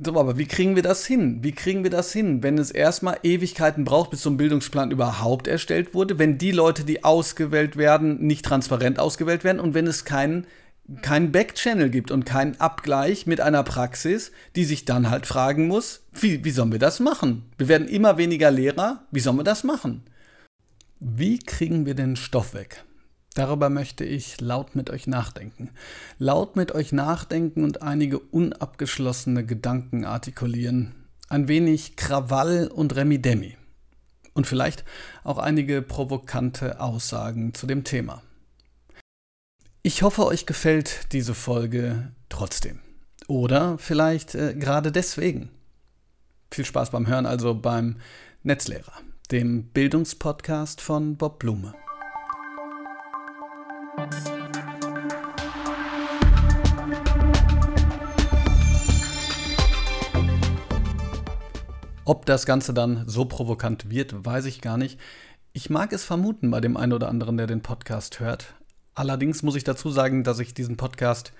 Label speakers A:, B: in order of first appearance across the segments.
A: So, aber wie kriegen wir das hin? Wie kriegen wir das hin, wenn es erstmal Ewigkeiten braucht, bis so ein Bildungsplan überhaupt erstellt wurde, wenn die Leute, die ausgewählt werden, nicht transparent ausgewählt werden und wenn es keinen keinen Backchannel gibt und keinen Abgleich mit einer Praxis, die sich dann halt fragen muss, wie, wie sollen wir das machen? Wir werden immer weniger Lehrer, wie sollen wir das machen? Wie kriegen wir den Stoff weg? Darüber möchte ich laut mit euch nachdenken. Laut mit euch nachdenken und einige unabgeschlossene Gedanken artikulieren. Ein wenig Krawall und Remi-Demi. Und vielleicht auch einige provokante Aussagen zu dem Thema. Ich hoffe, euch gefällt diese Folge trotzdem. Oder vielleicht äh, gerade deswegen. Viel Spaß beim Hören also beim Netzlehrer, dem Bildungspodcast von Bob Blume. Ob das Ganze dann so provokant wird, weiß ich gar nicht. Ich mag es vermuten bei dem einen oder anderen, der den Podcast hört. Allerdings muss ich dazu sagen, dass ich diesen Podcast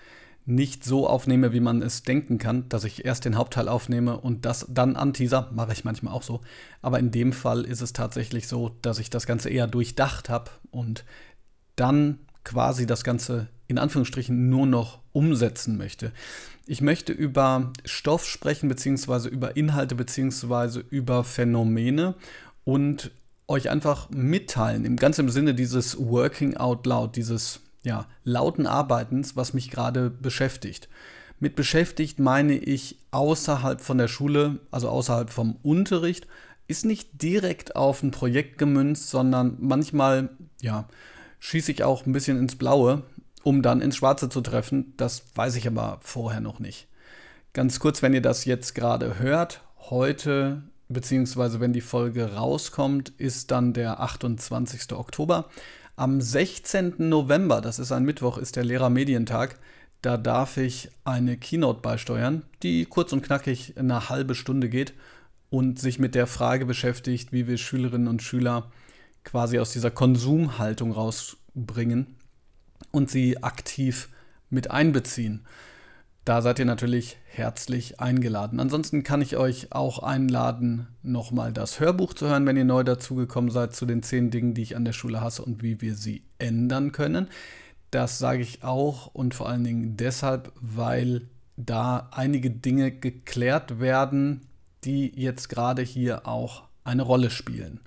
A: nicht so aufnehme, wie man es denken kann, dass ich erst den Hauptteil aufnehme und das dann anteaser, mache ich manchmal auch so. Aber in dem Fall ist es tatsächlich so, dass ich das Ganze eher durchdacht habe und dann quasi das Ganze in Anführungsstrichen nur noch umsetzen möchte. Ich möchte über Stoff sprechen, beziehungsweise über Inhalte, beziehungsweise über Phänomene und euch einfach mitteilen, im ganz im Sinne dieses Working Out Loud, dieses ja, lauten Arbeitens, was mich gerade beschäftigt. Mit beschäftigt meine ich außerhalb von der Schule, also außerhalb vom Unterricht, ist nicht direkt auf ein Projekt gemünzt, sondern manchmal, ja, schieße ich auch ein bisschen ins Blaue, um dann ins Schwarze zu treffen. Das weiß ich aber vorher noch nicht. Ganz kurz, wenn ihr das jetzt gerade hört, heute, beziehungsweise wenn die Folge rauskommt, ist dann der 28. Oktober. Am 16. November, das ist ein Mittwoch, ist der Lehrermedientag. Da darf ich eine Keynote beisteuern, die kurz und knackig eine halbe Stunde geht und sich mit der Frage beschäftigt, wie wir Schülerinnen und Schüler quasi aus dieser Konsumhaltung rausbringen und sie aktiv mit einbeziehen. Da seid ihr natürlich herzlich eingeladen. Ansonsten kann ich euch auch einladen, nochmal das Hörbuch zu hören, wenn ihr neu dazugekommen seid zu den zehn Dingen, die ich an der Schule hasse und wie wir sie ändern können. Das sage ich auch und vor allen Dingen deshalb, weil da einige Dinge geklärt werden, die jetzt gerade hier auch eine Rolle spielen.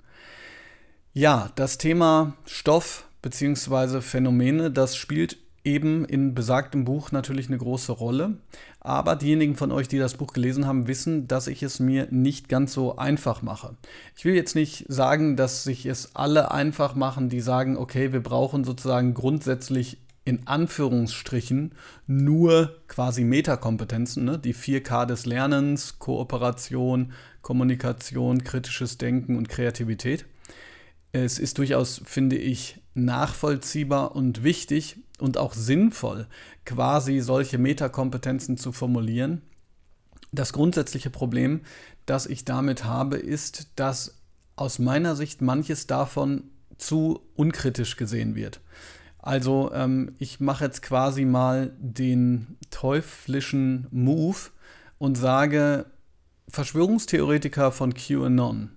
A: Ja, das Thema Stoff bzw. Phänomene, das spielt eben in besagtem Buch natürlich eine große Rolle. Aber diejenigen von euch, die das Buch gelesen haben, wissen, dass ich es mir nicht ganz so einfach mache. Ich will jetzt nicht sagen, dass sich es alle einfach machen, die sagen, okay, wir brauchen sozusagen grundsätzlich in Anführungsstrichen nur quasi Metakompetenzen, ne? die 4K des Lernens, Kooperation, Kommunikation, kritisches Denken und Kreativität. Es ist durchaus, finde ich, nachvollziehbar und wichtig und auch sinnvoll, quasi solche Metakompetenzen zu formulieren. Das grundsätzliche Problem, das ich damit habe, ist, dass aus meiner Sicht manches davon zu unkritisch gesehen wird. Also ähm, ich mache jetzt quasi mal den teuflischen Move und sage, Verschwörungstheoretiker von QAnon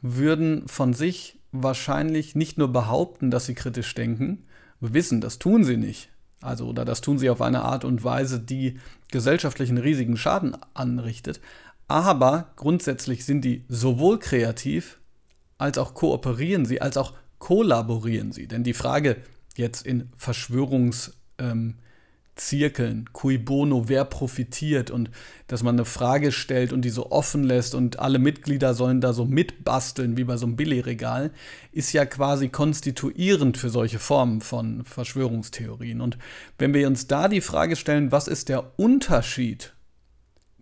A: würden von sich wahrscheinlich nicht nur behaupten, dass sie kritisch denken, wissen, das tun sie nicht. Also, oder das tun sie auf eine Art und Weise, die gesellschaftlichen riesigen Schaden anrichtet. Aber grundsätzlich sind die sowohl kreativ, als auch kooperieren sie, als auch kollaborieren sie. Denn die Frage jetzt in Verschwörungs- ähm, Zirkeln, cui bono, wer profitiert und dass man eine Frage stellt und die so offen lässt und alle Mitglieder sollen da so mitbasteln wie bei so einem Billigregal, ist ja quasi konstituierend für solche Formen von Verschwörungstheorien. Und wenn wir uns da die Frage stellen, was ist der Unterschied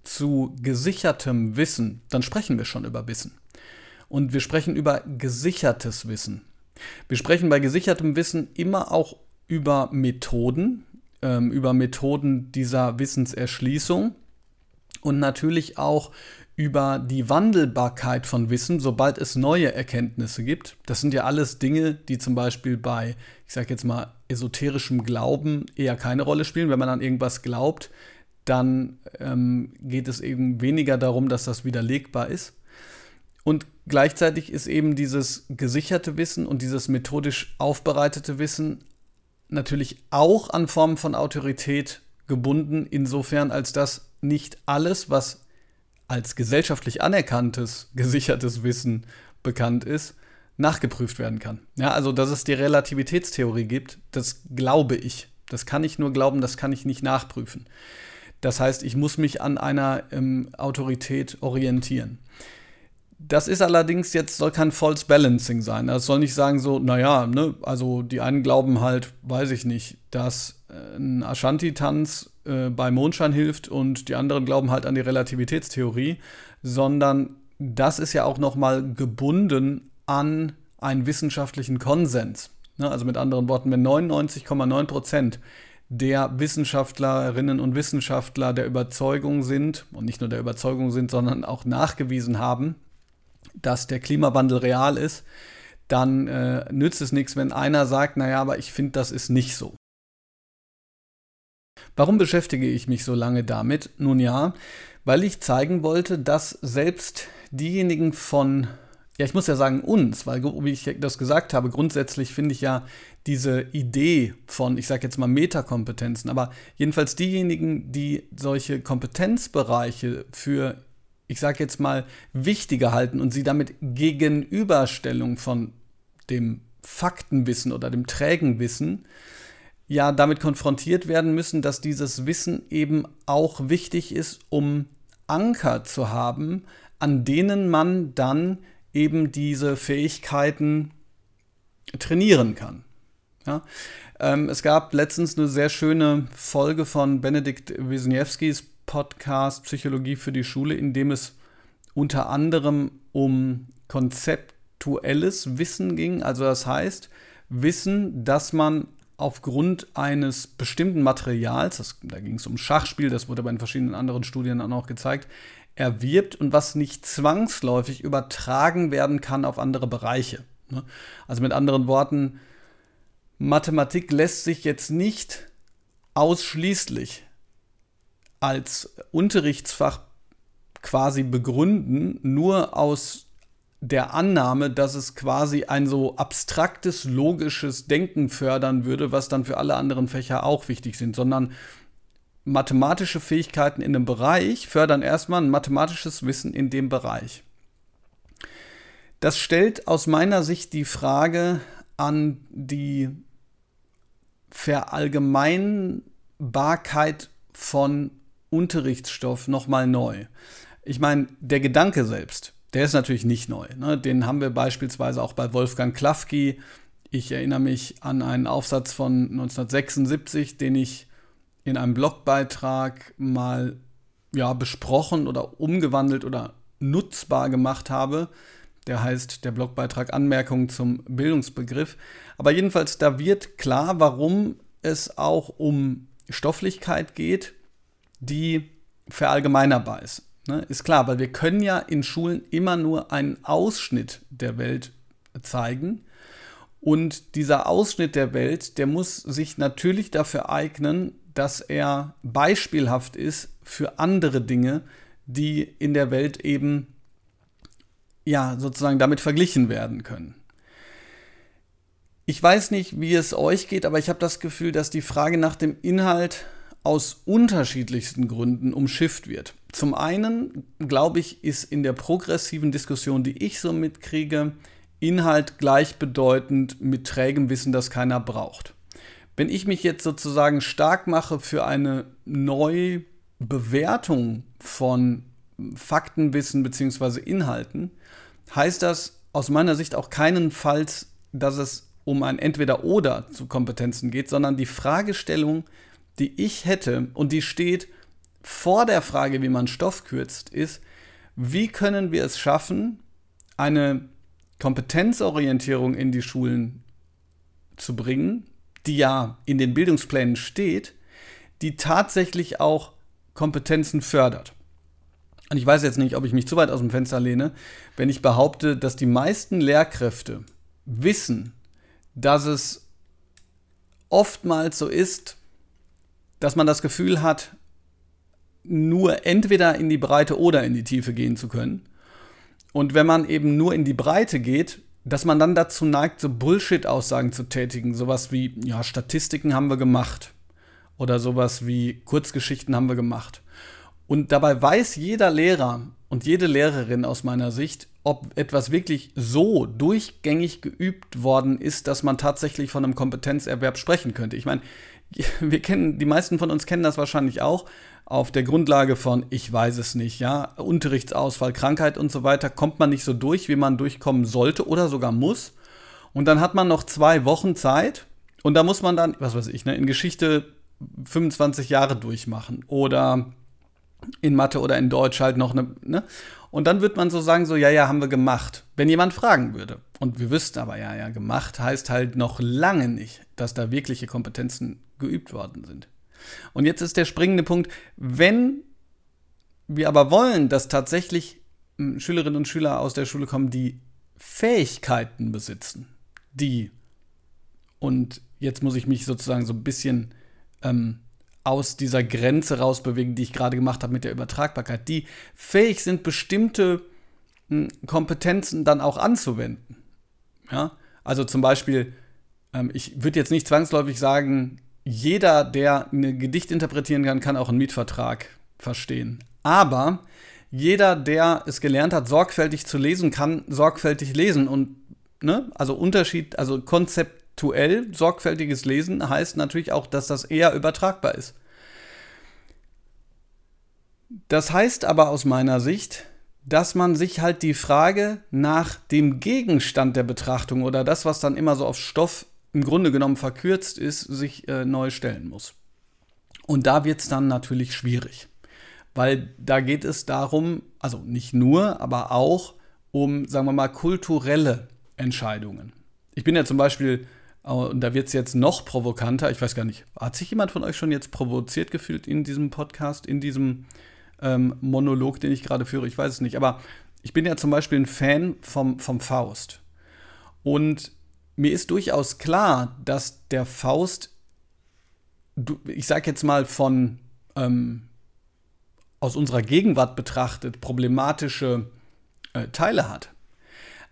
A: zu gesichertem Wissen, dann sprechen wir schon über Wissen. Und wir sprechen über gesichertes Wissen. Wir sprechen bei gesichertem Wissen immer auch über Methoden, ähm, über Methoden dieser Wissenserschließung und natürlich auch über die Wandelbarkeit von Wissen, sobald es neue Erkenntnisse gibt. Das sind ja alles Dinge, die zum Beispiel bei, ich sage jetzt mal, esoterischem Glauben eher keine Rolle spielen. Wenn man an irgendwas glaubt, dann ähm, geht es eben weniger darum, dass das widerlegbar ist. Und gleichzeitig ist eben dieses gesicherte Wissen und dieses methodisch aufbereitete Wissen natürlich auch an Formen von Autorität gebunden, insofern als dass nicht alles, was als gesellschaftlich anerkanntes, gesichertes Wissen bekannt ist, nachgeprüft werden kann. Ja, also dass es die Relativitätstheorie gibt, das glaube ich. Das kann ich nur glauben, das kann ich nicht nachprüfen. Das heißt, ich muss mich an einer ähm, Autorität orientieren. Das ist allerdings jetzt, soll kein False Balancing sein. Das soll nicht sagen so, naja, ne, also die einen glauben halt, weiß ich nicht, dass äh, ein Ashanti-Tanz äh, bei Mondschein hilft und die anderen glauben halt an die Relativitätstheorie, sondern das ist ja auch nochmal gebunden an einen wissenschaftlichen Konsens. Ne, also mit anderen Worten, wenn 99,9 Prozent der Wissenschaftlerinnen und Wissenschaftler der Überzeugung sind, und nicht nur der Überzeugung sind, sondern auch nachgewiesen haben, dass der Klimawandel real ist, dann äh, nützt es nichts, wenn einer sagt, naja, aber ich finde, das ist nicht so. Warum beschäftige ich mich so lange damit? Nun ja, weil ich zeigen wollte, dass selbst diejenigen von ja, ich muss ja sagen uns, weil, wie ich das gesagt habe, grundsätzlich finde ich ja diese Idee von, ich sage jetzt mal Metakompetenzen, aber jedenfalls diejenigen, die solche Kompetenzbereiche für, ich sage jetzt mal, wichtiger halten und sie damit Gegenüberstellung von dem Faktenwissen oder dem trägen Wissen, ja damit konfrontiert werden müssen, dass dieses Wissen eben auch wichtig ist, um Anker zu haben, an denen man dann eben diese Fähigkeiten trainieren kann. Ja? Ähm, es gab letztens eine sehr schöne Folge von Benedikt Wisniewskis Podcast Psychologie für die Schule, in dem es unter anderem um konzeptuelles Wissen ging. Also das heißt, Wissen, dass man aufgrund eines bestimmten Materials, das, da ging es um Schachspiel, das wurde bei den verschiedenen anderen Studien auch gezeigt, erwirbt und was nicht zwangsläufig übertragen werden kann auf andere Bereiche. Ne? Also mit anderen Worten, Mathematik lässt sich jetzt nicht ausschließlich als Unterrichtsfach quasi begründen, nur aus der Annahme, dass es quasi ein so abstraktes, logisches Denken fördern würde, was dann für alle anderen Fächer auch wichtig sind, sondern mathematische Fähigkeiten in einem Bereich fördern erstmal ein mathematisches Wissen in dem Bereich. Das stellt aus meiner Sicht die Frage an die Verallgemeinbarkeit von Unterrichtsstoff nochmal neu. Ich meine, der Gedanke selbst, der ist natürlich nicht neu. Ne? Den haben wir beispielsweise auch bei Wolfgang Klafki. Ich erinnere mich an einen Aufsatz von 1976, den ich in einem Blogbeitrag mal ja, besprochen oder umgewandelt oder nutzbar gemacht habe. Der heißt der Blogbeitrag Anmerkungen zum Bildungsbegriff. Aber jedenfalls, da wird klar, warum es auch um Stofflichkeit geht, die verallgemeinerbar ist. Ne? Ist klar, weil wir können ja in Schulen immer nur einen Ausschnitt der Welt zeigen. Und dieser Ausschnitt der Welt, der muss sich natürlich dafür eignen, dass er beispielhaft ist für andere Dinge, die in der Welt eben ja sozusagen damit verglichen werden können. Ich weiß nicht, wie es euch geht, aber ich habe das Gefühl, dass die Frage nach dem Inhalt aus unterschiedlichsten Gründen umschifft wird. Zum einen, glaube ich, ist in der progressiven Diskussion, die ich so mitkriege, Inhalt gleichbedeutend mit trägem Wissen, das keiner braucht. Wenn ich mich jetzt sozusagen stark mache für eine Neubewertung von Faktenwissen bzw. Inhalten, heißt das aus meiner Sicht auch keinenfalls, dass es um ein Entweder-Oder zu Kompetenzen geht, sondern die Fragestellung, die ich hätte und die steht vor der Frage, wie man Stoff kürzt, ist, wie können wir es schaffen, eine Kompetenzorientierung in die Schulen zu bringen, die ja in den Bildungsplänen steht, die tatsächlich auch Kompetenzen fördert. Und ich weiß jetzt nicht, ob ich mich zu weit aus dem Fenster lehne, wenn ich behaupte, dass die meisten Lehrkräfte wissen, dass es oftmals so ist, dass man das Gefühl hat, nur entweder in die Breite oder in die Tiefe gehen zu können. Und wenn man eben nur in die Breite geht, dass man dann dazu neigt, so Bullshit-Aussagen zu tätigen. Sowas wie, ja, Statistiken haben wir gemacht. Oder sowas wie Kurzgeschichten haben wir gemacht. Und dabei weiß jeder Lehrer und jede Lehrerin aus meiner Sicht, ob etwas wirklich so durchgängig geübt worden ist, dass man tatsächlich von einem Kompetenzerwerb sprechen könnte. Ich meine, wir kennen, die meisten von uns kennen das wahrscheinlich auch, auf der Grundlage von, ich weiß es nicht, ja, Unterrichtsausfall, Krankheit und so weiter, kommt man nicht so durch, wie man durchkommen sollte oder sogar muss. Und dann hat man noch zwei Wochen Zeit und da muss man dann, was weiß ich, ne, in Geschichte 25 Jahre durchmachen oder in Mathe oder in Deutsch halt noch eine, ne? Und dann wird man so sagen, so, ja, ja, haben wir gemacht. Wenn jemand fragen würde. Und wir wüssten aber, ja, ja, gemacht heißt halt noch lange nicht, dass da wirkliche Kompetenzen geübt worden sind. Und jetzt ist der springende Punkt, wenn wir aber wollen, dass tatsächlich hm, Schülerinnen und Schüler aus der Schule kommen, die Fähigkeiten besitzen, die, und jetzt muss ich mich sozusagen so ein bisschen ähm, aus dieser Grenze rausbewegen, die ich gerade gemacht habe mit der Übertragbarkeit, die fähig sind, bestimmte hm, Kompetenzen dann auch anzuwenden. Ja? Also zum Beispiel, ähm, ich würde jetzt nicht zwangsläufig sagen, jeder, der ein Gedicht interpretieren kann, kann auch einen Mietvertrag verstehen. Aber jeder, der es gelernt hat, sorgfältig zu lesen, kann sorgfältig lesen. Und, ne, also Unterschied, also konzeptuell sorgfältiges Lesen heißt natürlich auch, dass das eher übertragbar ist. Das heißt aber aus meiner Sicht, dass man sich halt die Frage nach dem Gegenstand der Betrachtung oder das, was dann immer so auf Stoff im Grunde genommen verkürzt ist, sich äh, neu stellen muss. Und da wird es dann natürlich schwierig, weil da geht es darum, also nicht nur, aber auch um, sagen wir mal, kulturelle Entscheidungen. Ich bin ja zum Beispiel, und da wird es jetzt noch provokanter, ich weiß gar nicht, hat sich jemand von euch schon jetzt provoziert gefühlt in diesem Podcast, in diesem ähm, Monolog, den ich gerade führe? Ich weiß es nicht, aber ich bin ja zum Beispiel ein Fan vom, vom Faust. Und mir ist durchaus klar, dass der Faust, ich sag jetzt mal von ähm, aus unserer Gegenwart betrachtet, problematische äh, Teile hat.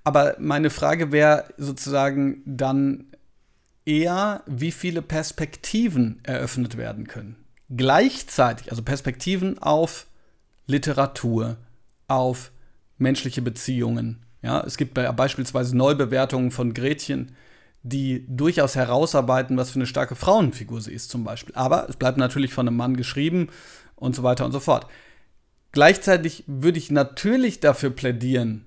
A: Aber meine Frage wäre sozusagen dann eher, wie viele Perspektiven eröffnet werden können. Gleichzeitig, also Perspektiven auf Literatur, auf menschliche Beziehungen, ja, es gibt beispielsweise Neubewertungen von Gretchen, die durchaus herausarbeiten, was für eine starke Frauenfigur sie ist, zum Beispiel. Aber es bleibt natürlich von einem Mann geschrieben und so weiter und so fort. Gleichzeitig würde ich natürlich dafür plädieren,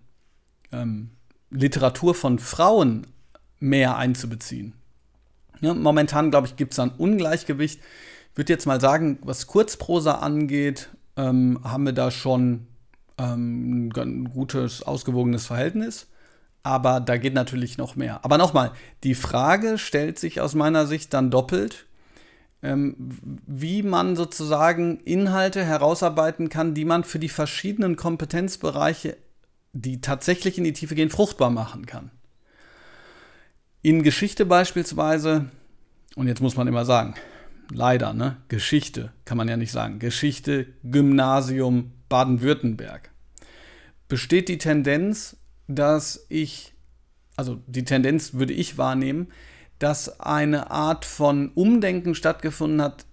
A: ähm, Literatur von Frauen mehr einzubeziehen. Ja, momentan, glaube ich, gibt es ein Ungleichgewicht. Ich würde jetzt mal sagen, was Kurzprosa angeht, ähm, haben wir da schon ähm, ein gutes, ausgewogenes Verhältnis. Aber da geht natürlich noch mehr. Aber nochmal, die Frage stellt sich aus meiner Sicht dann doppelt, ähm, wie man sozusagen Inhalte herausarbeiten kann, die man für die verschiedenen Kompetenzbereiche, die tatsächlich in die Tiefe gehen, fruchtbar machen kann. In Geschichte beispielsweise, und jetzt muss man immer sagen, leider, ne? Geschichte kann man ja nicht sagen. Geschichte, Gymnasium, Baden-Württemberg. Besteht die Tendenz, dass ich, also die Tendenz würde ich wahrnehmen, dass eine Art von Umdenken stattgefunden hat,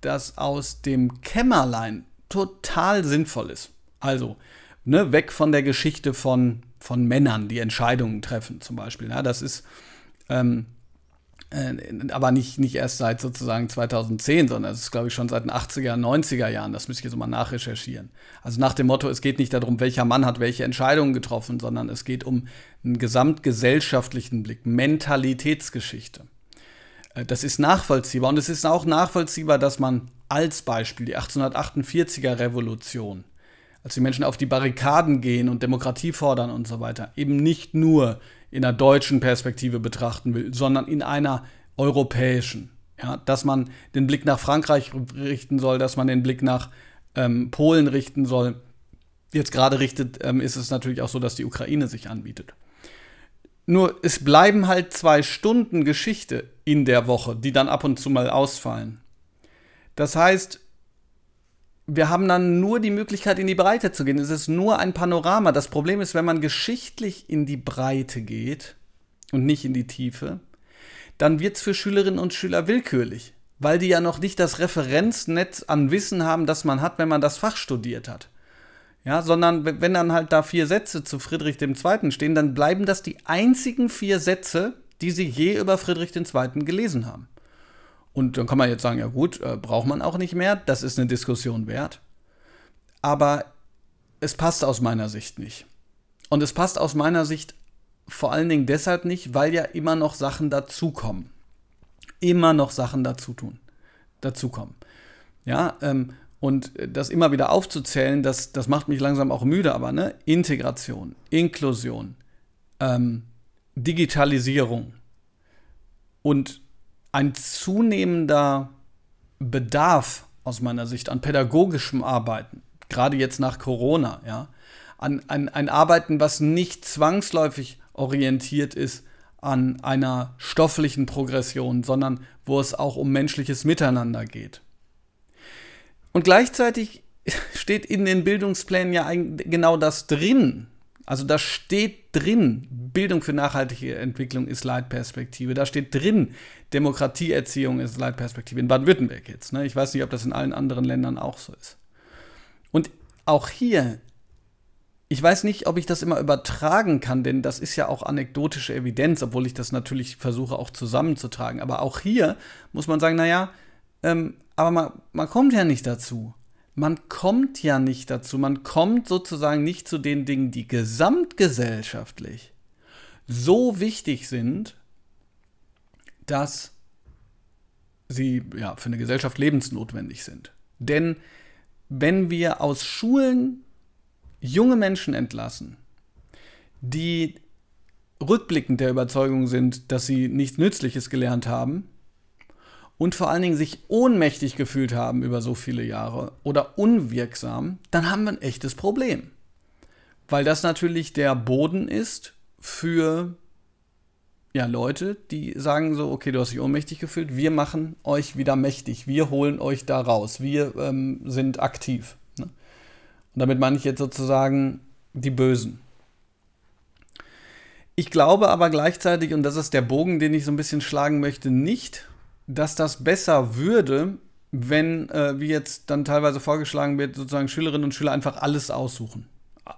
A: das aus dem Kämmerlein total sinnvoll ist. Also, ne, weg von der Geschichte von, von Männern, die Entscheidungen treffen, zum Beispiel. Ja, das ist ähm, äh, aber nicht, nicht erst seit sozusagen 2010, sondern es ist, glaube ich, schon seit den 80er, 90er Jahren. Das müsste ich jetzt mal nachrecherchieren. Also nach dem Motto, es geht nicht darum, welcher Mann hat welche Entscheidungen getroffen, sondern es geht um einen gesamtgesellschaftlichen Blick, Mentalitätsgeschichte. Äh, das ist nachvollziehbar und es ist auch nachvollziehbar, dass man als Beispiel die 1848er Revolution, als die Menschen auf die Barrikaden gehen und Demokratie fordern und so weiter, eben nicht nur in einer deutschen Perspektive betrachten will, sondern in einer europäischen. Ja, dass man den Blick nach Frankreich richten soll, dass man den Blick nach ähm, Polen richten soll. Jetzt gerade richtet, ähm, ist es natürlich auch so, dass die Ukraine sich anbietet. Nur es bleiben halt zwei Stunden Geschichte in der Woche, die dann ab und zu mal ausfallen. Das heißt, wir haben dann nur die Möglichkeit, in die Breite zu gehen. Es ist nur ein Panorama. Das Problem ist, wenn man geschichtlich in die Breite geht und nicht in die Tiefe, dann wird es für Schülerinnen und Schüler willkürlich, weil die ja noch nicht das Referenznetz an Wissen haben, das man hat, wenn man das Fach studiert hat. Ja, sondern wenn dann halt da vier Sätze zu Friedrich II. stehen, dann bleiben das die einzigen vier Sätze, die sie je über Friedrich II. gelesen haben. Und dann kann man jetzt sagen, ja gut, äh, braucht man auch nicht mehr, das ist eine Diskussion wert. Aber es passt aus meiner Sicht nicht. Und es passt aus meiner Sicht vor allen Dingen deshalb nicht, weil ja immer noch Sachen dazukommen. Immer noch Sachen dazu tun, dazukommen. Ja, ähm, und das immer wieder aufzuzählen, das, das macht mich langsam auch müde, aber ne, Integration, Inklusion, ähm, Digitalisierung und ein zunehmender Bedarf aus meiner Sicht an pädagogischem Arbeiten, gerade jetzt nach Corona, ja, an, an ein Arbeiten, was nicht zwangsläufig orientiert ist an einer stofflichen Progression, sondern wo es auch um menschliches Miteinander geht. Und gleichzeitig steht in den Bildungsplänen ja genau das drin, also da steht drin, Bildung für nachhaltige Entwicklung ist Leitperspektive. Da steht drin, Demokratieerziehung ist Leitperspektive. In Baden-Württemberg jetzt. Ne? Ich weiß nicht, ob das in allen anderen Ländern auch so ist. Und auch hier, ich weiß nicht, ob ich das immer übertragen kann, denn das ist ja auch anekdotische Evidenz, obwohl ich das natürlich versuche auch zusammenzutragen. Aber auch hier muss man sagen, naja, ähm, aber man, man kommt ja nicht dazu man kommt ja nicht dazu. Man kommt sozusagen nicht zu den Dingen, die gesamtgesellschaftlich so wichtig sind, dass sie ja, für eine Gesellschaft lebensnotwendig sind. Denn wenn wir aus Schulen junge Menschen entlassen, die rückblickend der Überzeugung sind, dass sie nichts Nützliches gelernt haben, und vor allen Dingen sich ohnmächtig gefühlt haben über so viele Jahre oder unwirksam, dann haben wir ein echtes Problem. Weil das natürlich der Boden ist für ja, Leute, die sagen so, okay, du hast dich ohnmächtig gefühlt, wir machen euch wieder mächtig, wir holen euch da raus, wir ähm, sind aktiv. Ne? Und damit meine ich jetzt sozusagen die Bösen. Ich glaube aber gleichzeitig, und das ist der Bogen, den ich so ein bisschen schlagen möchte, nicht, dass das besser würde, wenn, äh, wie jetzt dann teilweise vorgeschlagen wird, sozusagen Schülerinnen und Schüler einfach alles aussuchen.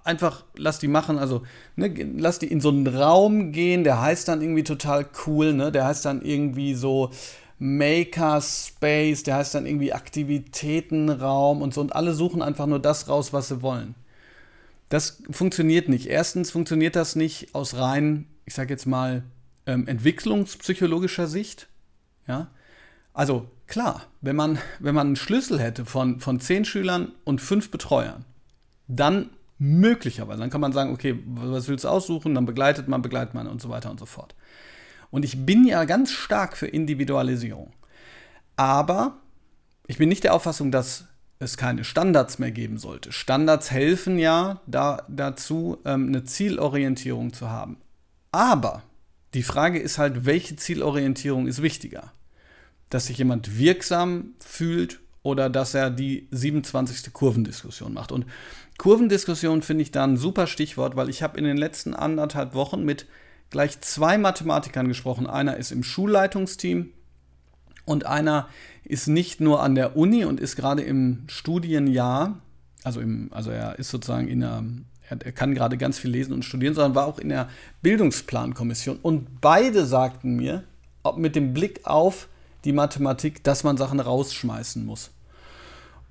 A: Einfach lass die machen, also ne, lass die in so einen Raum gehen, der heißt dann irgendwie total cool, ne? Der heißt dann irgendwie so Makerspace, der heißt dann irgendwie Aktivitätenraum und so und alle suchen einfach nur das raus, was sie wollen. Das funktioniert nicht. Erstens funktioniert das nicht aus rein, ich sag jetzt mal, ähm, entwicklungspsychologischer Sicht. Ja, also klar, wenn man, wenn man einen Schlüssel hätte von, von zehn Schülern und fünf Betreuern, dann möglicherweise, dann kann man sagen, okay, was willst du aussuchen, dann begleitet man, begleitet man und so weiter und so fort. Und ich bin ja ganz stark für Individualisierung. Aber ich bin nicht der Auffassung, dass es keine Standards mehr geben sollte. Standards helfen ja da, dazu, ähm, eine Zielorientierung zu haben. Aber die Frage ist halt, welche Zielorientierung ist wichtiger? Dass sich jemand wirksam fühlt oder dass er die 27. Kurvendiskussion macht. Und Kurvendiskussion finde ich da ein super Stichwort, weil ich habe in den letzten anderthalb Wochen mit gleich zwei Mathematikern gesprochen. Einer ist im Schulleitungsteam und einer ist nicht nur an der Uni und ist gerade im Studienjahr, also, im, also er ist sozusagen in der, er, kann gerade ganz viel lesen und studieren, sondern war auch in der Bildungsplankommission. Und beide sagten mir, mit dem Blick auf die Mathematik, dass man Sachen rausschmeißen muss.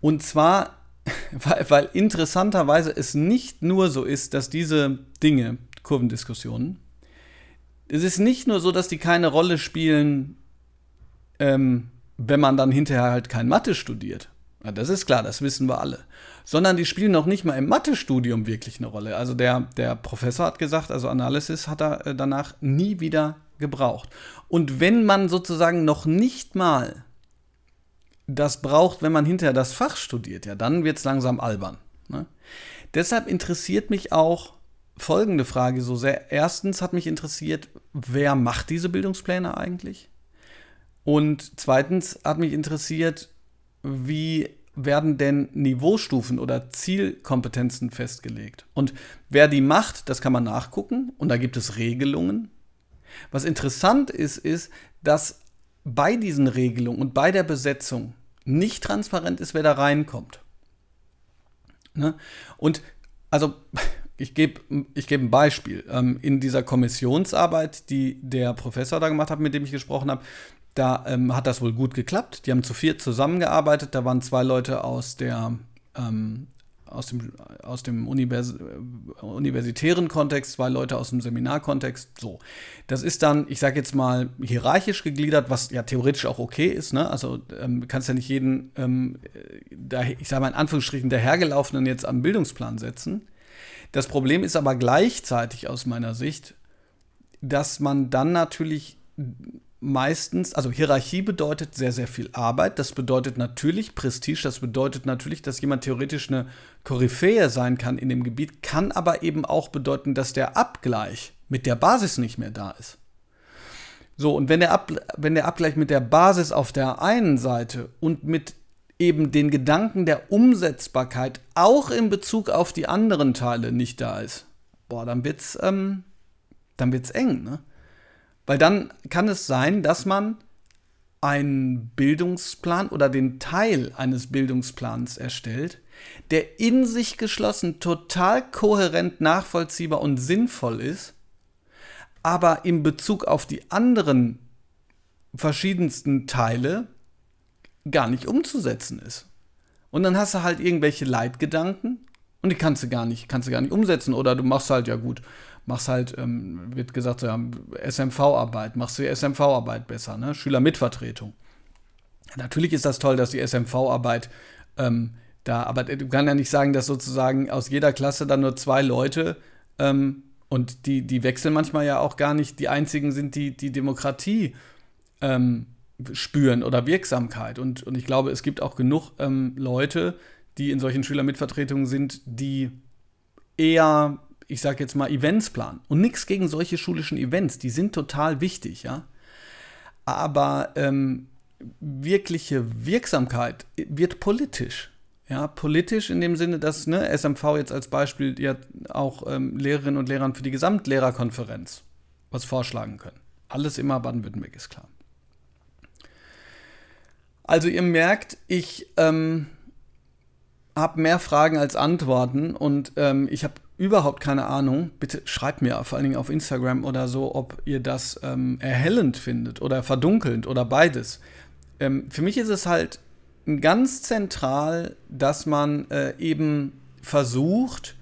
A: Und zwar, weil, weil interessanterweise es nicht nur so ist, dass diese Dinge, Kurvendiskussionen, es ist nicht nur so, dass die keine Rolle spielen, ähm, wenn man dann hinterher halt kein Mathe studiert. Ja, das ist klar, das wissen wir alle. Sondern die spielen noch nicht mal im Mathe-Studium wirklich eine Rolle. Also der, der Professor hat gesagt, also Analysis hat er äh, danach nie wieder gebraucht. Und wenn man sozusagen noch nicht mal das braucht, wenn man hinterher das Fach studiert, ja, dann wird es langsam albern. Ne? Deshalb interessiert mich auch folgende Frage so sehr. Erstens hat mich interessiert, wer macht diese Bildungspläne eigentlich? Und zweitens hat mich interessiert, wie werden denn Niveaustufen oder Zielkompetenzen festgelegt? Und wer die macht, das kann man nachgucken und da gibt es Regelungen. Was interessant ist, ist, dass bei diesen Regelungen und bei der Besetzung nicht transparent ist, wer da reinkommt. Ne? Und also ich gebe ich geb ein Beispiel. Ähm, in dieser Kommissionsarbeit, die der Professor da gemacht hat, mit dem ich gesprochen habe, da ähm, hat das wohl gut geklappt. Die haben zu viert zusammengearbeitet. Da waren zwei Leute aus der ähm, aus dem, aus dem Univers universitären Kontext, zwei Leute aus dem Seminarkontext. So. Das ist dann, ich sage jetzt mal, hierarchisch gegliedert, was ja theoretisch auch okay ist. Ne? Also ähm, kannst ja nicht jeden, ähm, da, ich sage mal in Anführungsstrichen, der Hergelaufenen jetzt am Bildungsplan setzen. Das Problem ist aber gleichzeitig aus meiner Sicht, dass man dann natürlich meistens, also Hierarchie bedeutet sehr, sehr viel Arbeit. Das bedeutet natürlich Prestige. Das bedeutet natürlich, dass jemand theoretisch eine Koryphäe sein kann in dem Gebiet, kann aber eben auch bedeuten, dass der Abgleich mit der Basis nicht mehr da ist. So, und wenn der, Ab wenn der Abgleich mit der Basis auf der einen Seite und mit eben den Gedanken der Umsetzbarkeit auch in Bezug auf die anderen Teile nicht da ist, boah, dann wird's, ähm, dann wird's eng, ne? Weil dann kann es sein, dass man einen Bildungsplan oder den Teil eines Bildungsplans erstellt, der in sich geschlossen total kohärent, nachvollziehbar und sinnvoll ist, aber in Bezug auf die anderen verschiedensten Teile gar nicht umzusetzen ist. Und dann hast du halt irgendwelche Leitgedanken und die kannst du gar nicht, kannst du gar nicht umsetzen. Oder du machst halt, ja gut, machst halt, ähm, wird gesagt, so, ja, SMV-Arbeit, machst du die SMV-Arbeit besser, ne? Schülermitvertretung. Natürlich ist das toll, dass die SMV-Arbeit ähm, da, aber du kannst ja nicht sagen, dass sozusagen aus jeder Klasse dann nur zwei Leute ähm, und die, die wechseln manchmal ja auch gar nicht, die einzigen sind, die die Demokratie ähm, spüren oder Wirksamkeit. Und, und ich glaube, es gibt auch genug ähm, Leute, die in solchen Schülermitvertretungen sind, die eher ich sage jetzt mal, Events planen. Und nichts gegen solche schulischen Events, die sind total wichtig, ja. Aber ähm, wirkliche Wirksamkeit wird politisch. Ja, politisch in dem Sinne, dass ne, SMV jetzt als Beispiel ja auch ähm, Lehrerinnen und Lehrern für die Gesamtlehrerkonferenz was vorschlagen können. Alles immer Baden-Württemberg ist klar. Also ihr merkt, ich ähm, habe mehr Fragen als Antworten und ähm, ich habe überhaupt keine Ahnung. Bitte schreibt mir vor allen Dingen auf Instagram oder so, ob ihr das ähm, erhellend findet oder verdunkelnd oder beides. Ähm, für mich ist es halt ganz zentral, dass man äh, eben versucht,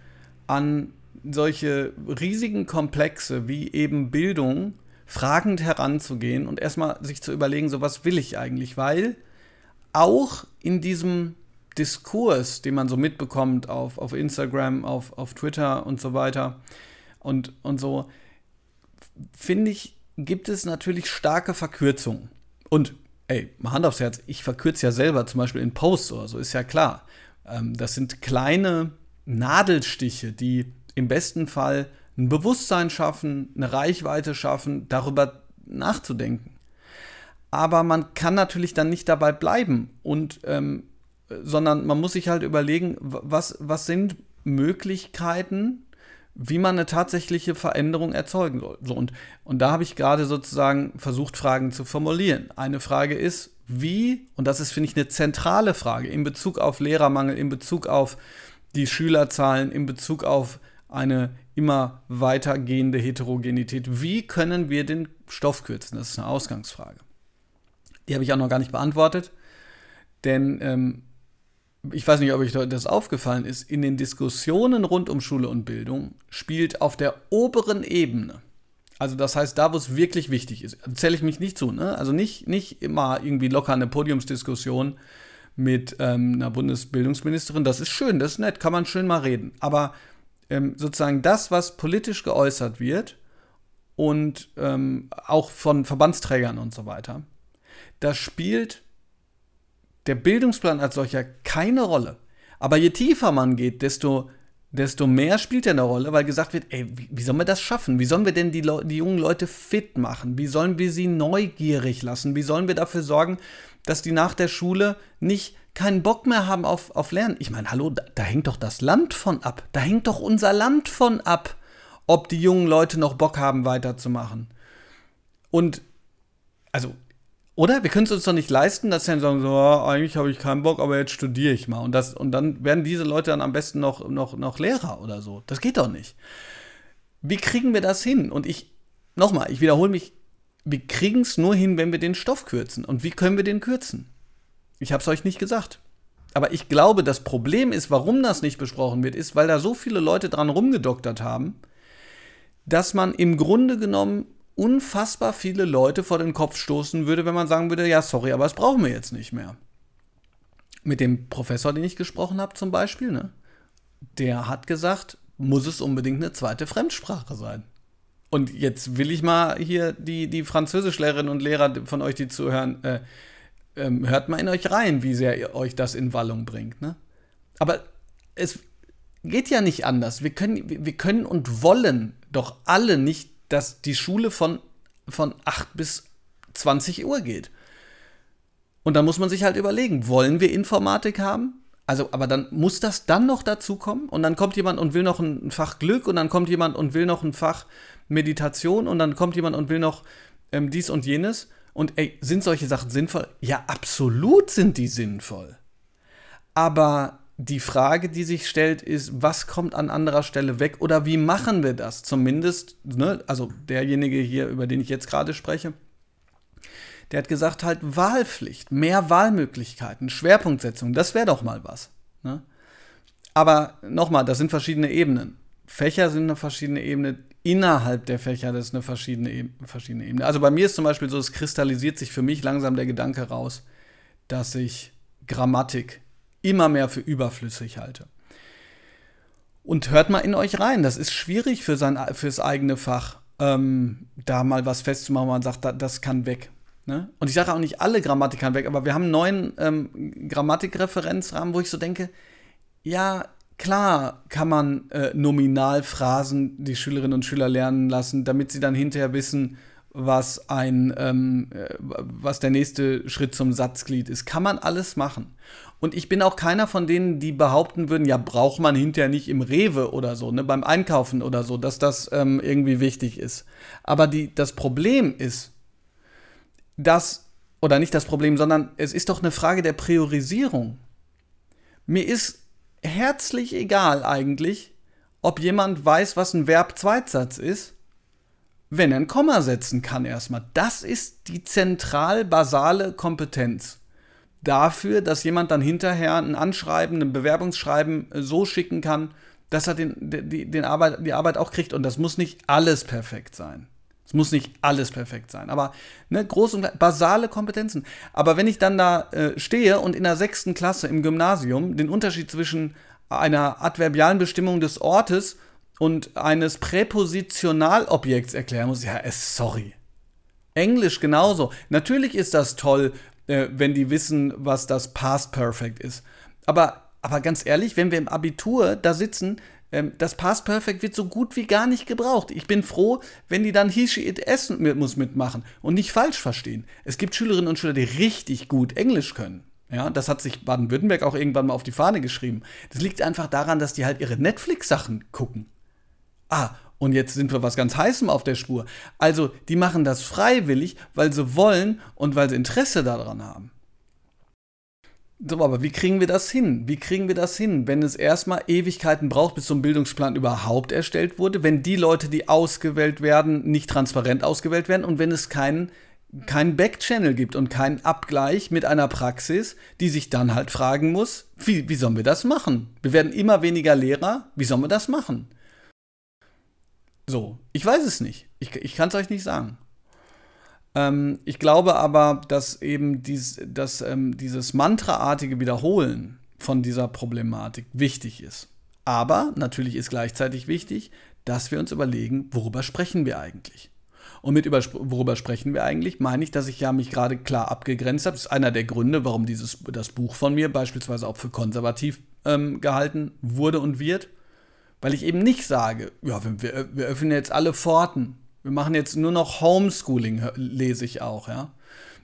A: an solche riesigen Komplexe wie eben Bildung fragend heranzugehen und erstmal sich zu überlegen, so was will ich eigentlich, weil auch in diesem Diskurs, den man so mitbekommt auf, auf Instagram, auf, auf Twitter und so weiter und, und so, finde ich, gibt es natürlich starke Verkürzungen. Und, ey, Hand aufs Herz, ich verkürze ja selber zum Beispiel in Posts oder so, ist ja klar. Ähm, das sind kleine Nadelstiche, die im besten Fall ein Bewusstsein schaffen, eine Reichweite schaffen, darüber nachzudenken. Aber man kann natürlich dann nicht dabei bleiben und ähm, sondern man muss sich halt überlegen, was, was sind Möglichkeiten, wie man eine tatsächliche Veränderung erzeugen soll. So, und, und da habe ich gerade sozusagen versucht, Fragen zu formulieren. Eine Frage ist, wie, und das ist, finde ich, eine zentrale Frage in Bezug auf Lehrermangel, in Bezug auf die Schülerzahlen, in Bezug auf eine immer weitergehende Heterogenität. Wie können wir den Stoff kürzen? Das ist eine Ausgangsfrage. Die habe ich auch noch gar nicht beantwortet, denn ähm, ich weiß nicht, ob euch das aufgefallen ist, in den Diskussionen rund um Schule und Bildung spielt auf der oberen Ebene, also das heißt, da, wo es wirklich wichtig ist, zähle ich mich nicht zu, ne? Also nicht, nicht immer irgendwie locker eine Podiumsdiskussion mit ähm, einer Bundesbildungsministerin. Das ist schön, das ist nett, kann man schön mal reden. Aber ähm, sozusagen das, was politisch geäußert wird und ähm, auch von Verbandsträgern und so weiter, das spielt der Bildungsplan als solcher keine Rolle. Aber je tiefer man geht, desto, desto mehr spielt er eine Rolle, weil gesagt wird, ey, wie, wie sollen wir das schaffen? Wie sollen wir denn die, die jungen Leute fit machen? Wie sollen wir sie neugierig lassen? Wie sollen wir dafür sorgen, dass die nach der Schule nicht keinen Bock mehr haben auf, auf Lernen. Ich meine, hallo, da, da hängt doch das Land von ab. Da hängt doch unser Land von ab, ob die jungen Leute noch Bock haben, weiterzumachen. Und, also, oder? Wir können es uns doch nicht leisten, dass sie dann sagen, so, oh, eigentlich habe ich keinen Bock, aber jetzt studiere ich mal. Und, das, und dann werden diese Leute dann am besten noch, noch, noch Lehrer oder so. Das geht doch nicht. Wie kriegen wir das hin? Und ich, nochmal, ich wiederhole mich, wir kriegen es nur hin, wenn wir den Stoff kürzen. Und wie können wir den kürzen? Ich habe es euch nicht gesagt. Aber ich glaube, das Problem ist, warum das nicht besprochen wird, ist, weil da so viele Leute dran rumgedoktert haben, dass man im Grunde genommen unfassbar viele Leute vor den Kopf stoßen würde, wenn man sagen würde, ja, sorry, aber das brauchen wir jetzt nicht mehr. Mit dem Professor, den ich gesprochen habe zum Beispiel, ne, der hat gesagt, muss es unbedingt eine zweite Fremdsprache sein. Und jetzt will ich mal hier die, die Französischlehrerinnen und Lehrer von euch, die zuhören, äh, ähm, hört mal in euch rein, wie sehr euch das in Wallung bringt. Ne? Aber es geht ja nicht anders. Wir können, wir können und wollen doch alle nicht, dass die Schule von, von 8 bis 20 Uhr geht. Und da muss man sich halt überlegen, wollen wir Informatik haben? Also, aber dann muss das dann noch dazu kommen und dann kommt jemand und will noch ein Fach Glück und dann kommt jemand und will noch ein Fach Meditation und dann kommt jemand und will noch ähm, dies und jenes. Und ey, sind solche Sachen sinnvoll? Ja, absolut sind die sinnvoll. Aber die Frage, die sich stellt, ist, was kommt an anderer Stelle weg oder wie machen wir das? Zumindest, ne, also derjenige hier, über den ich jetzt gerade spreche, der hat gesagt, halt Wahlpflicht, mehr Wahlmöglichkeiten, Schwerpunktsetzung, das wäre doch mal was. Ne? Aber nochmal, das sind verschiedene Ebenen. Fächer sind eine verschiedene Ebene, innerhalb der Fächer das ist eine verschiedene, Ebene, verschiedene Ebene. Also bei mir ist zum Beispiel so, es kristallisiert sich für mich langsam der Gedanke raus, dass ich Grammatik immer mehr für überflüssig halte. Und hört mal in euch rein, das ist schwierig für sein, fürs eigene Fach, ähm, da mal was festzumachen, wo man sagt, das kann weg. Ne? Und ich sage auch nicht alle Grammatik kann weg, aber wir haben einen neuen ähm, Grammatikreferenzrahmen, wo ich so denke, ja, Klar kann man äh, Nominalphrasen die Schülerinnen und Schüler lernen lassen, damit sie dann hinterher wissen, was ein, ähm, äh, was der nächste Schritt zum Satzglied ist. Kann man alles machen. Und ich bin auch keiner von denen, die behaupten würden, ja, braucht man hinterher nicht im Rewe oder so, ne, beim Einkaufen oder so, dass das ähm, irgendwie wichtig ist. Aber die, das Problem ist, dass, oder nicht das Problem, sondern es ist doch eine Frage der Priorisierung. Mir ist herzlich egal eigentlich, ob jemand weiß, was ein Verb-Zweitsatz ist, wenn er ein Komma setzen kann erstmal. Das ist die zentral basale Kompetenz dafür, dass jemand dann hinterher ein Anschreiben, ein Bewerbungsschreiben so schicken kann, dass er den, die, den Arbeit, die Arbeit auch kriegt. Und das muss nicht alles perfekt sein. Es muss nicht alles perfekt sein, aber ne, große und basale Kompetenzen. Aber wenn ich dann da äh, stehe und in der sechsten Klasse im Gymnasium den Unterschied zwischen einer adverbialen Bestimmung des Ortes und eines Präpositionalobjekts erklären muss, ja, äh, sorry. Englisch genauso. Natürlich ist das toll, äh, wenn die wissen, was das Past Perfect ist. Aber, aber ganz ehrlich, wenn wir im Abitur da sitzen, ähm, das Past Perfect wird so gut wie gar nicht gebraucht. Ich bin froh, wenn die dann he, she, it, es mit, muss mitmachen und nicht falsch verstehen. Es gibt Schülerinnen und Schüler, die richtig gut Englisch können. Ja, das hat sich Baden-Württemberg auch irgendwann mal auf die Fahne geschrieben. Das liegt einfach daran, dass die halt ihre Netflix-Sachen gucken. Ah, und jetzt sind wir was ganz Heißem auf der Spur. Also, die machen das freiwillig, weil sie wollen und weil sie Interesse daran haben. So, aber wie kriegen wir das hin? Wie kriegen wir das hin, wenn es erstmal Ewigkeiten braucht, bis so ein Bildungsplan überhaupt erstellt wurde, wenn die Leute, die ausgewählt werden, nicht transparent ausgewählt werden und wenn es keinen kein Backchannel gibt und keinen Abgleich mit einer Praxis, die sich dann halt fragen muss, wie, wie sollen wir das machen? Wir werden immer weniger Lehrer, wie sollen wir das machen? So, ich weiß es nicht. Ich, ich kann es euch nicht sagen. Ähm, ich glaube aber, dass eben dies, dass, ähm, dieses mantraartige Wiederholen von dieser Problematik wichtig ist. Aber natürlich ist gleichzeitig wichtig, dass wir uns überlegen, worüber sprechen wir eigentlich. Und mit über, worüber sprechen wir eigentlich, meine ich, dass ich ja mich gerade klar abgegrenzt habe. Das ist einer der Gründe, warum dieses, das Buch von mir beispielsweise auch für konservativ ähm, gehalten wurde und wird. Weil ich eben nicht sage, ja, wir, wir öffnen jetzt alle Pforten wir machen jetzt nur noch Homeschooling, lese ich auch, ja.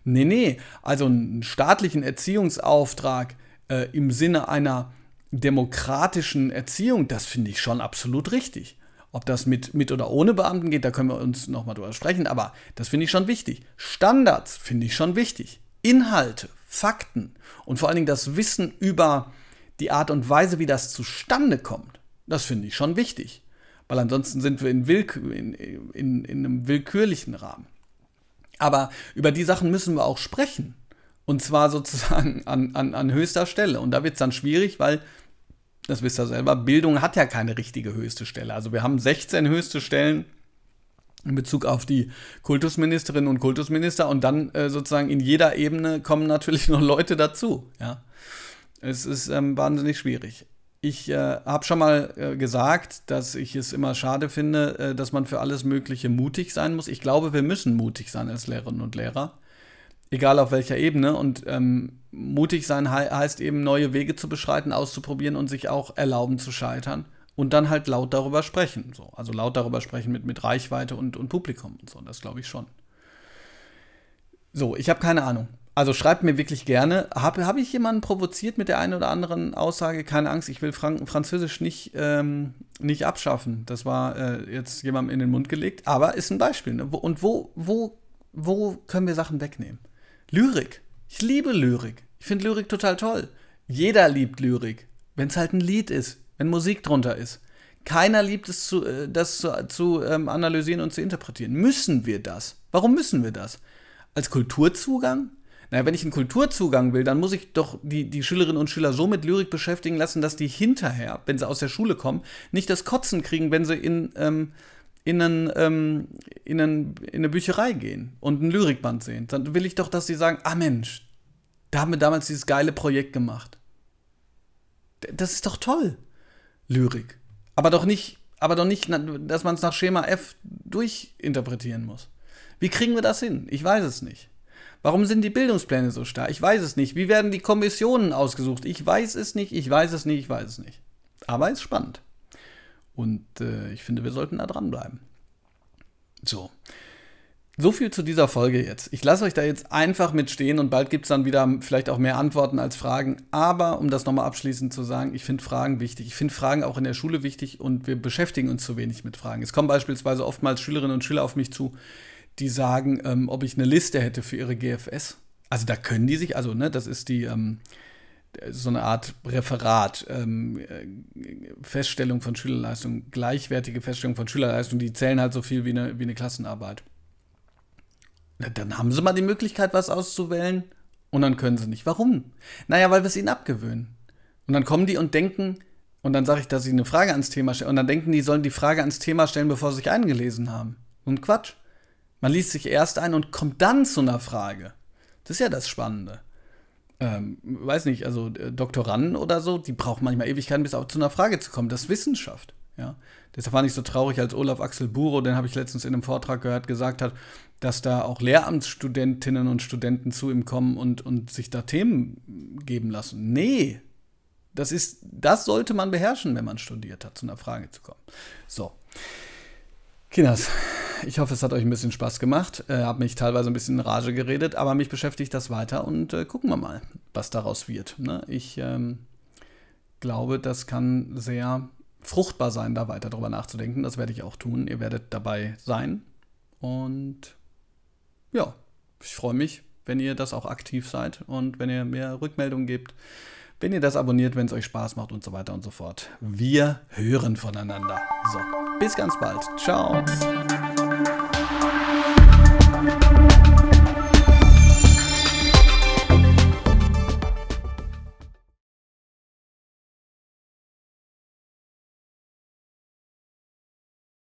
A: Nee, nee, also einen staatlichen Erziehungsauftrag äh, im Sinne einer demokratischen Erziehung, das finde ich schon absolut richtig. Ob das mit, mit oder ohne Beamten geht, da können wir uns nochmal drüber sprechen, aber das finde ich schon wichtig. Standards finde ich schon wichtig. Inhalte, Fakten und vor allen Dingen das Wissen über die Art und Weise, wie das zustande kommt, das finde ich schon wichtig. Weil ansonsten sind wir in, Willkür, in, in, in einem willkürlichen Rahmen. Aber über die Sachen müssen wir auch sprechen. Und zwar sozusagen an, an, an höchster Stelle. Und da wird es dann schwierig, weil, das wisst ihr selber, Bildung hat ja keine richtige höchste Stelle. Also wir haben 16 höchste Stellen in Bezug auf die Kultusministerinnen und Kultusminister und dann äh, sozusagen in jeder Ebene kommen natürlich noch Leute dazu. Ja. Es ist ähm, wahnsinnig schwierig. Ich äh, habe schon mal äh, gesagt, dass ich es immer schade finde, äh, dass man für alles Mögliche mutig sein muss. Ich glaube, wir müssen mutig sein als Lehrerinnen und Lehrer, egal auf welcher Ebene. Und ähm, mutig sein he heißt eben, neue Wege zu beschreiten, auszuprobieren und sich auch erlauben zu scheitern. Und dann halt laut darüber sprechen. So. Also laut darüber sprechen mit, mit Reichweite und, und Publikum und so. Das glaube ich schon. So, ich habe keine Ahnung. Also schreibt mir wirklich gerne. Habe hab ich jemanden provoziert mit der einen oder anderen Aussage? Keine Angst, ich will Frank Französisch nicht, ähm, nicht abschaffen. Das war äh, jetzt jemandem in den Mund gelegt, aber ist ein Beispiel. Ne? Und wo, wo, wo können wir Sachen wegnehmen? Lyrik. Ich liebe Lyrik. Ich finde Lyrik total toll. Jeder liebt Lyrik, wenn es halt ein Lied ist, wenn Musik drunter ist. Keiner liebt es, zu, äh, das zu, zu ähm, analysieren und zu interpretieren. Müssen wir das? Warum müssen wir das? Als Kulturzugang? Naja, wenn ich einen Kulturzugang will, dann muss ich doch die, die Schülerinnen und Schüler so mit Lyrik beschäftigen lassen, dass die hinterher, wenn sie aus der Schule kommen, nicht das Kotzen kriegen, wenn sie in, ähm, in, einen, ähm, in, einen, in eine Bücherei gehen und ein Lyrikband sehen. Dann will ich doch, dass sie sagen, ah Mensch, da haben wir damals dieses geile Projekt gemacht. Das ist doch toll, Lyrik. Aber doch nicht, aber doch nicht, dass man es nach Schema F durchinterpretieren muss. Wie kriegen wir das hin? Ich weiß es nicht. Warum sind die Bildungspläne so starr? Ich weiß es nicht. Wie werden die Kommissionen ausgesucht? Ich weiß es nicht, ich weiß es nicht, ich weiß es nicht. Aber es ist spannend. Und äh, ich finde, wir sollten da dranbleiben. So. So viel zu dieser Folge jetzt. Ich lasse euch da jetzt einfach mitstehen und bald gibt es dann wieder vielleicht auch mehr Antworten als Fragen. Aber um das nochmal abschließend zu sagen, ich finde Fragen wichtig. Ich finde Fragen auch in der Schule wichtig und wir beschäftigen uns zu wenig mit Fragen. Es kommen beispielsweise oftmals Schülerinnen und Schüler auf mich zu, die sagen, ähm, ob ich eine Liste hätte für ihre GFS. Also da können die sich, also ne, das ist die ähm, so eine Art Referat, ähm, äh, Feststellung von Schülerleistung, gleichwertige Feststellung von Schülerleistung, die zählen halt so viel wie eine, wie eine Klassenarbeit. Dann haben sie mal die Möglichkeit, was auszuwählen und dann können sie nicht. Warum? Naja, weil wir es ihnen abgewöhnen. Und dann kommen die und denken, und dann sage ich, dass sie eine Frage ans Thema stellen, und dann denken die, sollen die Frage ans Thema stellen, bevor sie sich eingelesen haben. Und Quatsch. Man liest sich erst ein und kommt dann zu einer Frage. Das ist ja das Spannende. Ähm, weiß nicht, also äh, Doktoranden oder so, die brauchen manchmal Ewigkeiten, bis auch zu einer Frage zu kommen. Das ist Wissenschaft. Ja? Deshalb war ich so traurig, als Olaf Axel Buro, den habe ich letztens in einem Vortrag gehört, gesagt hat, dass da auch Lehramtsstudentinnen und Studenten zu ihm kommen und, und sich da Themen geben lassen. Nee, das ist, das sollte man beherrschen, wenn man studiert hat, zu einer Frage zu kommen. So. Kinders, ich hoffe, es hat euch ein bisschen Spaß gemacht. Äh, habe mich teilweise ein bisschen in Rage geredet, aber mich beschäftigt das weiter und äh, gucken wir mal, was daraus wird. Ne? Ich ähm, glaube, das kann sehr fruchtbar sein, da weiter drüber nachzudenken. Das werde ich auch tun. Ihr werdet dabei sein. Und ja, ich freue mich, wenn ihr das auch aktiv seid und wenn ihr mir Rückmeldungen gebt, wenn ihr das abonniert, wenn es euch Spaß macht und so weiter und so fort. Wir hören voneinander. So, bis ganz bald. Ciao.